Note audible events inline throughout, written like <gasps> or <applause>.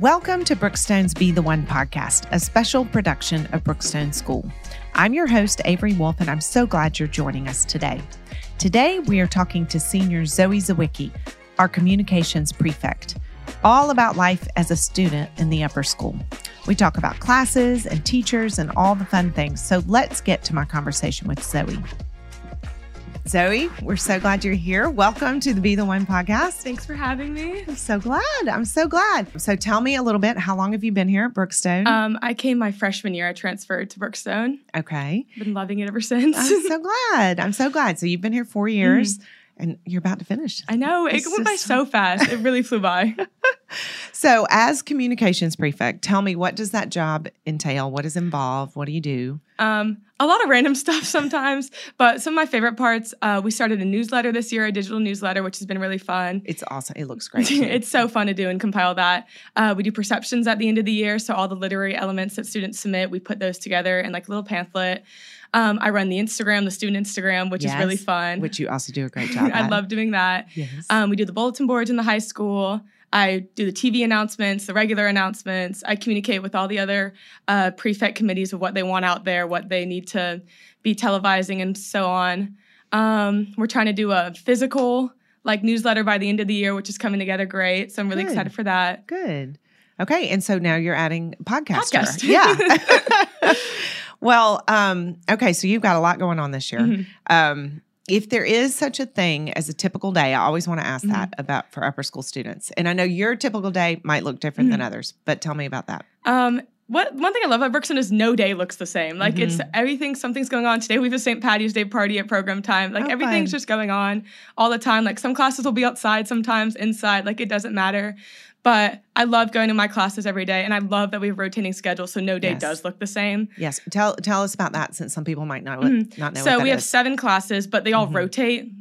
Welcome to Brookstone's Be the One podcast, a special production of Brookstone School. I'm your host, Avery Wolf, and I'm so glad you're joining us today. Today, we are talking to senior Zoe Zwickey, our communications prefect, all about life as a student in the upper school. We talk about classes and teachers and all the fun things. So let's get to my conversation with Zoe. Zoe, we're so glad you're here. Welcome to the Be the One podcast. Thanks for having me. I'm so glad. I'm so glad. So tell me a little bit. How long have you been here at Brookstone? Um, I came my freshman year. I transferred to Brookstone. okay. Been loving it ever since. I'm so <laughs> glad. I'm so glad. So you've been here four years and you're about to finish. I know it It's went by so fast. It really flew by. <laughs> So as communications prefect, tell me what does that job entail? What is involved? What do you do? Um, a lot of random <laughs> stuff sometimes, but some of my favorite parts. Uh, we started a newsletter this year, a digital newsletter, which has been really fun. It's awesome. It looks <laughs> great. it's so fun to do and compile that. Uh, we do perceptions at the end of the year, so all the literary elements that students submit, we put those together in like a little pamphlet. Um, I run the Instagram, the student Instagram, which is really fun. Which you also do a great <laughs> job I at. love doing that. Yes. Um, we do the bulletin boards in the high school. I do the TV announcements, the regular announcements. I communicate with all the other uh, prefect committees of what they want out there, what they need to be televising, and so on. Um, we're trying to do a physical like newsletter by the end of the year, which is coming together great. So I'm really Good. excited for that. Good. Okay. And so now you're adding podcaster. Podcast. Yeah. <laughs> <laughs> well, um, okay. So you've got a lot going on this year. Mhm. Um, if there is such a thing as a typical day, I always want to ask that about for upper school students. And I know your typical day might look different than others, but tell me about that. Um, what one thing I love about Brookstone is no day looks the same. Like it's Mm-hmm. everything, something's going on. Today we have a St. Patty's Day party at program time. Like Oh, everything's fun. just going on all the time. Like some classes will be outside, sometimes inside. Like it doesn't matter. But I love going to my classes every day, and I love that we have rotating schedules, so no day Yes. does look the same. Yes. Tell tell us about that since some people might not Mhm. not know. so what we have is. seven classes, but they all Mhm. rotate.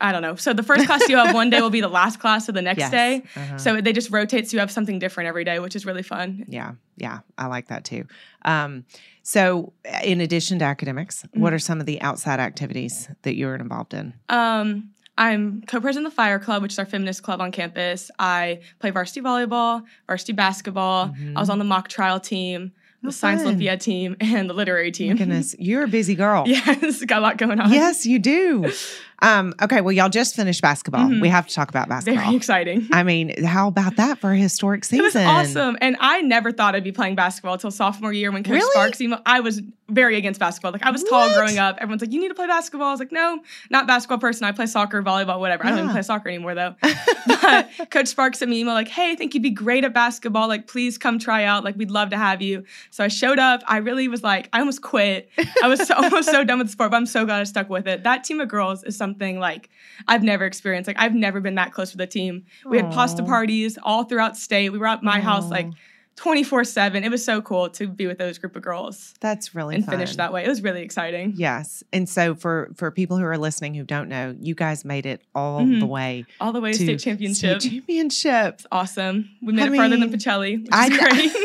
I don't know. So the first class you have one day will be the last <laughs> class of the next Yes. day. Uh-huh. So they just rotate, so you have something different every day, which is really fun. Yeah, yeah, I like that too. Um, so, in addition to academics, what Mhm. are some of the outside activities that you're involved in? Um, I'm co-president of the Fire Club, which is our feminist club on campus. I play varsity volleyball, varsity basketball. I was mm-hmm. on the mock trial team, the Oh, science fun. Olympiad team, <laughs> and the literary My team. goodness, you're a busy girl. <laughs> yes, got a lot going on. Yes, you do. <laughs> Um, okay, well, y'all just finished basketball. Mhm. We have to talk about basketball. very exciting. I mean, how about that for a historic season? It was awesome, and I never thought I'd be playing basketball until sophomore year when Coach Really? Sparks. emailed- I was very against basketball. Like I was tall What? growing up. Everyone's like, "You need to play basketball." I was like, "No, not basketball person. I play soccer, volleyball, whatever. I don't even play soccer anymore though." <laughs> but Coach Sparks sent me an email like, "Hey, I think you'd be great at basketball. Like, please come try out. Like, we'd love to have you." So I showed up. I really was like, I almost quit. I was so, <laughs> almost so done with the sport, but I'm so glad I stuck with it. That team of girls is something like I've never experienced. Like, I've never been that close with a team. We had pasta parties all throughout state. We were at my house like 24 7. It was so cool to be with those group of girls That's really and fun. finish that way. It was really exciting. Yes, and so for for people who are listening who don't know, you guys made it all Mhm. the way All the way to, state championship. State championship. It's awesome. We made I it farther mean, than Pacelli, which I great. <laughs>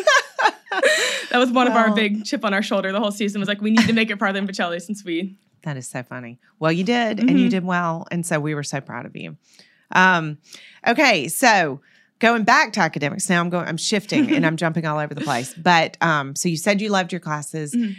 <laughs> that was one of our big chip on our shoulder the whole season was like, we need to make it farther than Pacelli since we. That is so funny. Well, you did, and you Mhm. did well, and so we were so proud of you. Um, okay, so going back to academics now, I'm going. I'm shifting and <laughs> I'm jumping all over the place. But um, so you said you loved your classes. Mhm.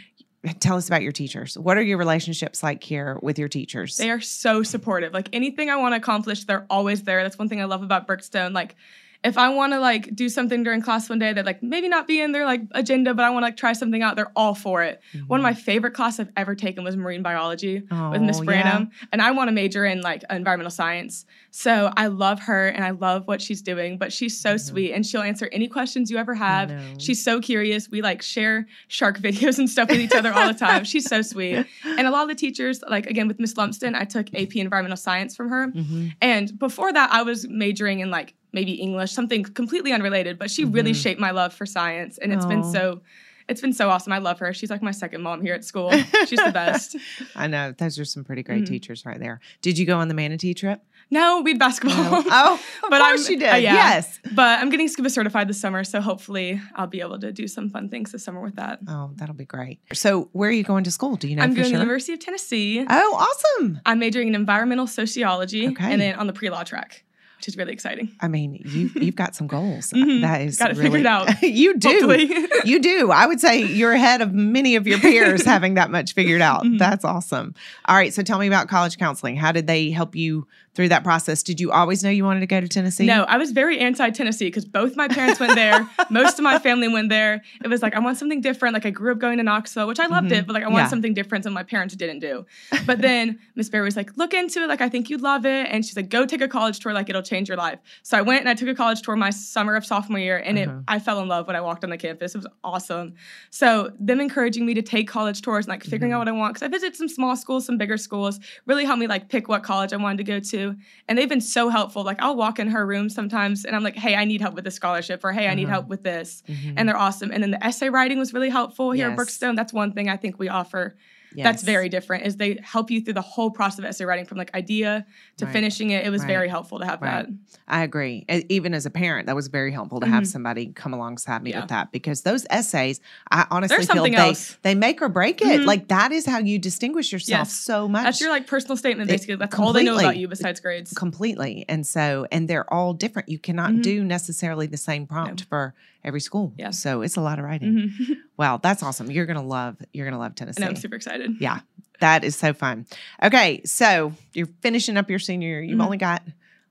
Tell us about your teachers. What are your relationships like here with your teachers? They are so supportive. Like anything I want to accomplish, they're always there. That's one thing I love about Brookstone. Like if I want to like do something during class one day that like maybe not be in their like agenda, but I want to like try something out, they're all for it. One of my favorite classes I've ever taken was marine biology with Miss Oh, yeah. And I want to major in like environmental science. So I love her and I love what she's doing. But she's so sweet, and she'll answer any questions you ever have. She's so curious. We like share shark <laughs> videos and stuff with each other all the time. She's so sweet. <laughs> And a lot of the teachers, like again with Miss Lumsden, I took AP environmental science from her. Mhm. And before that, I was majoring in like maybe English, something completely unrelated. But she really Mhm. shaped my love for science, and it's been so. It's been so awesome. I love her. She's like my second mom here at school. <laughs> She's the best. <laughs> I know those are some pretty great Mhm. teachers right there. Did you go on the manatee trip? No, we had basketball. No. <laughs> Oh, of But course I'm- you did. uh, yeah. Yes. But I'm getting scuba certified this summer, so hopefully I'll be able to do some fun things this summer with that. Oh, that'll be great. So, where are you going to school? Do you know I'm going to the University of Tennessee. oh, awesome. I'm majoring in environmental sociology Okay. and then on the pre-law track. Which is really exciting. I mean, you <laughs> you've got some goals. Mhm. That is Got it really, figured out. <laughs> you do. <laughs> You do. I would say you're ahead of many of your peers having that much figured out. Mhm. That's awesome. All right. So tell me about college counseling. How did they help you through that process? Did you always know you wanted to go to Tennessee? No, I was very anti Tennessee because both my parents went there. most of my family went there. It was like, I want something different. Like, I grew up going to Knoxville, which I loved Mhm. it, but like, I want Yeah. something different that my parents didn't do. But then Miss Berry was like, look into it. Like, I think you'd love it. And she's like, go take a college tour. Like, it'll change your life. So I went and I took a college tour my summer of sophomore year, and Uh-huh. it I fell in love when I walked on the campus. It was awesome. So them encouraging me to take college tours and like figuring Mhm. out what I want. Because I visited some small schools, some bigger schools, really helped me like pick what college I wanted to go to. And they've been so helpful. Like I'll walk in her room sometimes and I'm like, hey, I need help with this scholarship, or hey, I need Uh-huh. help with this. Mhm. And they're awesome. And then the essay writing was really helpful here Yes. at Brookstone. That's one thing I think we offer Yes. that's very different is they help you through the whole process of essay writing from like idea to Right. finishing it. It was Right. very helpful to have Right. that. I agree. Even as a parent, that was very helpful to have Mhm. somebody come alongside me Yeah. with that because those essays, I honestly feel they else. they make or break it. Mhm. Like that is how you distinguish yourself Yes. so much. That's your like personal statement It- basically. That's all they know about you besides grades. completely. And so, and they're all different. You cannot Mhm. do necessarily the same prompt for every school. Yeah. So it's a lot of writing. Mhm. <laughs> Wow, that's awesome. You're gonna love. You're gonna love Tennessee. and I'm super excited. Yeah, that is so fun. Okay, so you're finishing up your senior year. You've Mhm. only got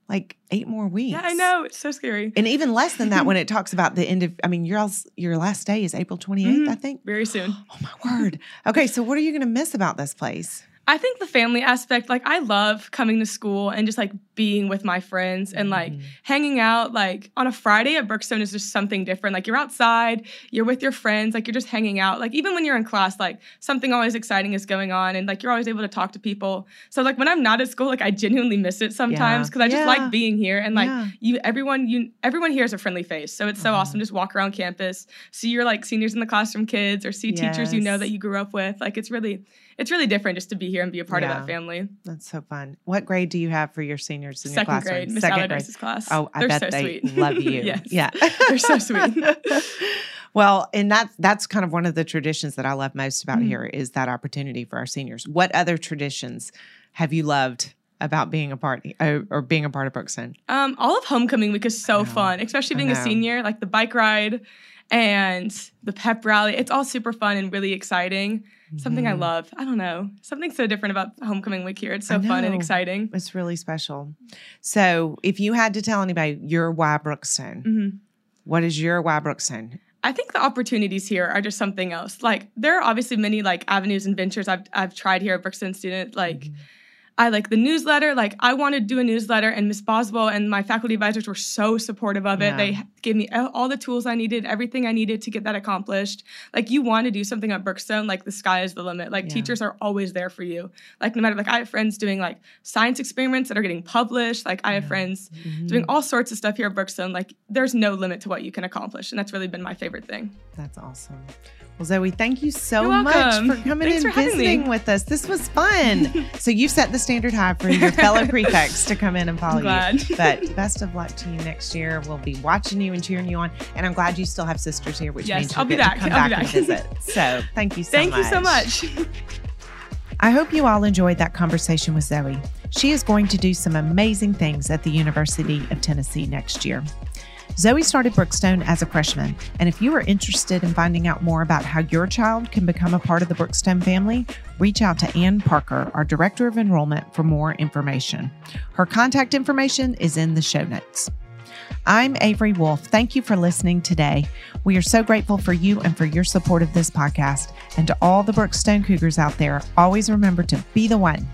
like eight more weeks. Yeah, I know. It's so scary. And even less than that <laughs> when it talks about the end of. I mean, your else- your last day is April 28th, Mhm. I think. Very soon. <gasps> Oh my word. Okay, so what are you gonna miss about this place? I think the family aspect, like I love coming to school and just like being with my friends and like Mhm. hanging out. Like on a Friday at Brookstone is just something different. Like you're outside, you're with your friends, like you're just hanging out. Like even when you're in class, like something always exciting is going on and like you're always able to talk to people. So like when I'm not at school, like I genuinely miss it sometimes because I just Yeah. like being here and like Yeah. you everyone you everyone here is a friendly face. So it's so Mhm. awesome just walk around campus, see your like seniors in the classroom kids or see teachers you know that you grew up with. Like it's really it's really different just to be here and be a part of that family. That's so fun. What grade do you have for your seniors in your Second classroom? grade, Miss Second grade. Allardyce's class. Oh, I They're bet so they sweet. love you. <laughs> yes. Yeah. <laughs> They're so sweet. <laughs> well, and that's that's kind of one of the traditions that I love most about Mhm. here is that opportunity for our seniors. What other traditions have you loved about being a part uh, or being a part of Brookstone? Um, all of homecoming week is so fun, especially being a senior. Like the bike ride and the pep rally. It's all super fun and really exciting. Something I Mhm. love. I don't know. Something so different about homecoming week here. It's so fun and exciting. It's really special. So, if you had to tell anybody your why Brookstone, hmm what is your why Brookstone? I think the opportunities here are just something else. Like there are obviously many like avenues and ventures I've I've tried here at Brookstone Student. Like Mhm. I like the newsletter. Like I wanted to do a newsletter, and Miss Boswell and my faculty advisors were so supportive of it. Yeah. They gave me all the tools I needed, everything I needed to get that accomplished. Like you want to do something at Brookstone, like the sky is the limit. Like Yeah. teachers are always there for you. Like no matter like I have friends doing like science experiments that are getting published. Like I have Yeah. friends Mhm. doing all sorts of stuff here at Brookstone. Like there's no limit to what you can accomplish, and that's really been my favorite thing. That's awesome. Well, Zoe, thank you so much for coming Thanks and for visiting with us. This was fun. <laughs> so you've set the standard high for your fellow <laughs> prefects to come in and follow I'm glad. you. But best of luck to you next year. We'll be watching you and cheering you on. And I'm glad you still have sisters here, which Yes, means I'll you'll be back. come I'll be back and back. visit. So thank you so Thank much. you so much. I hope you all enjoyed that conversation with Zoe. She is going to do some amazing things at the University of Tennessee next year. Zoe started Brookstone as a freshman, and if you are interested in finding out more about how your child can become a part of the Brookstone family, reach out to Anne Parker, our Director of Enrollment, for more information. Her contact information is in the show notes. I'm Avery Wolf. Thank you for listening today. We are so grateful for you and for your support of this podcast. And to all the Brookstone Cougars out there, always remember to be the one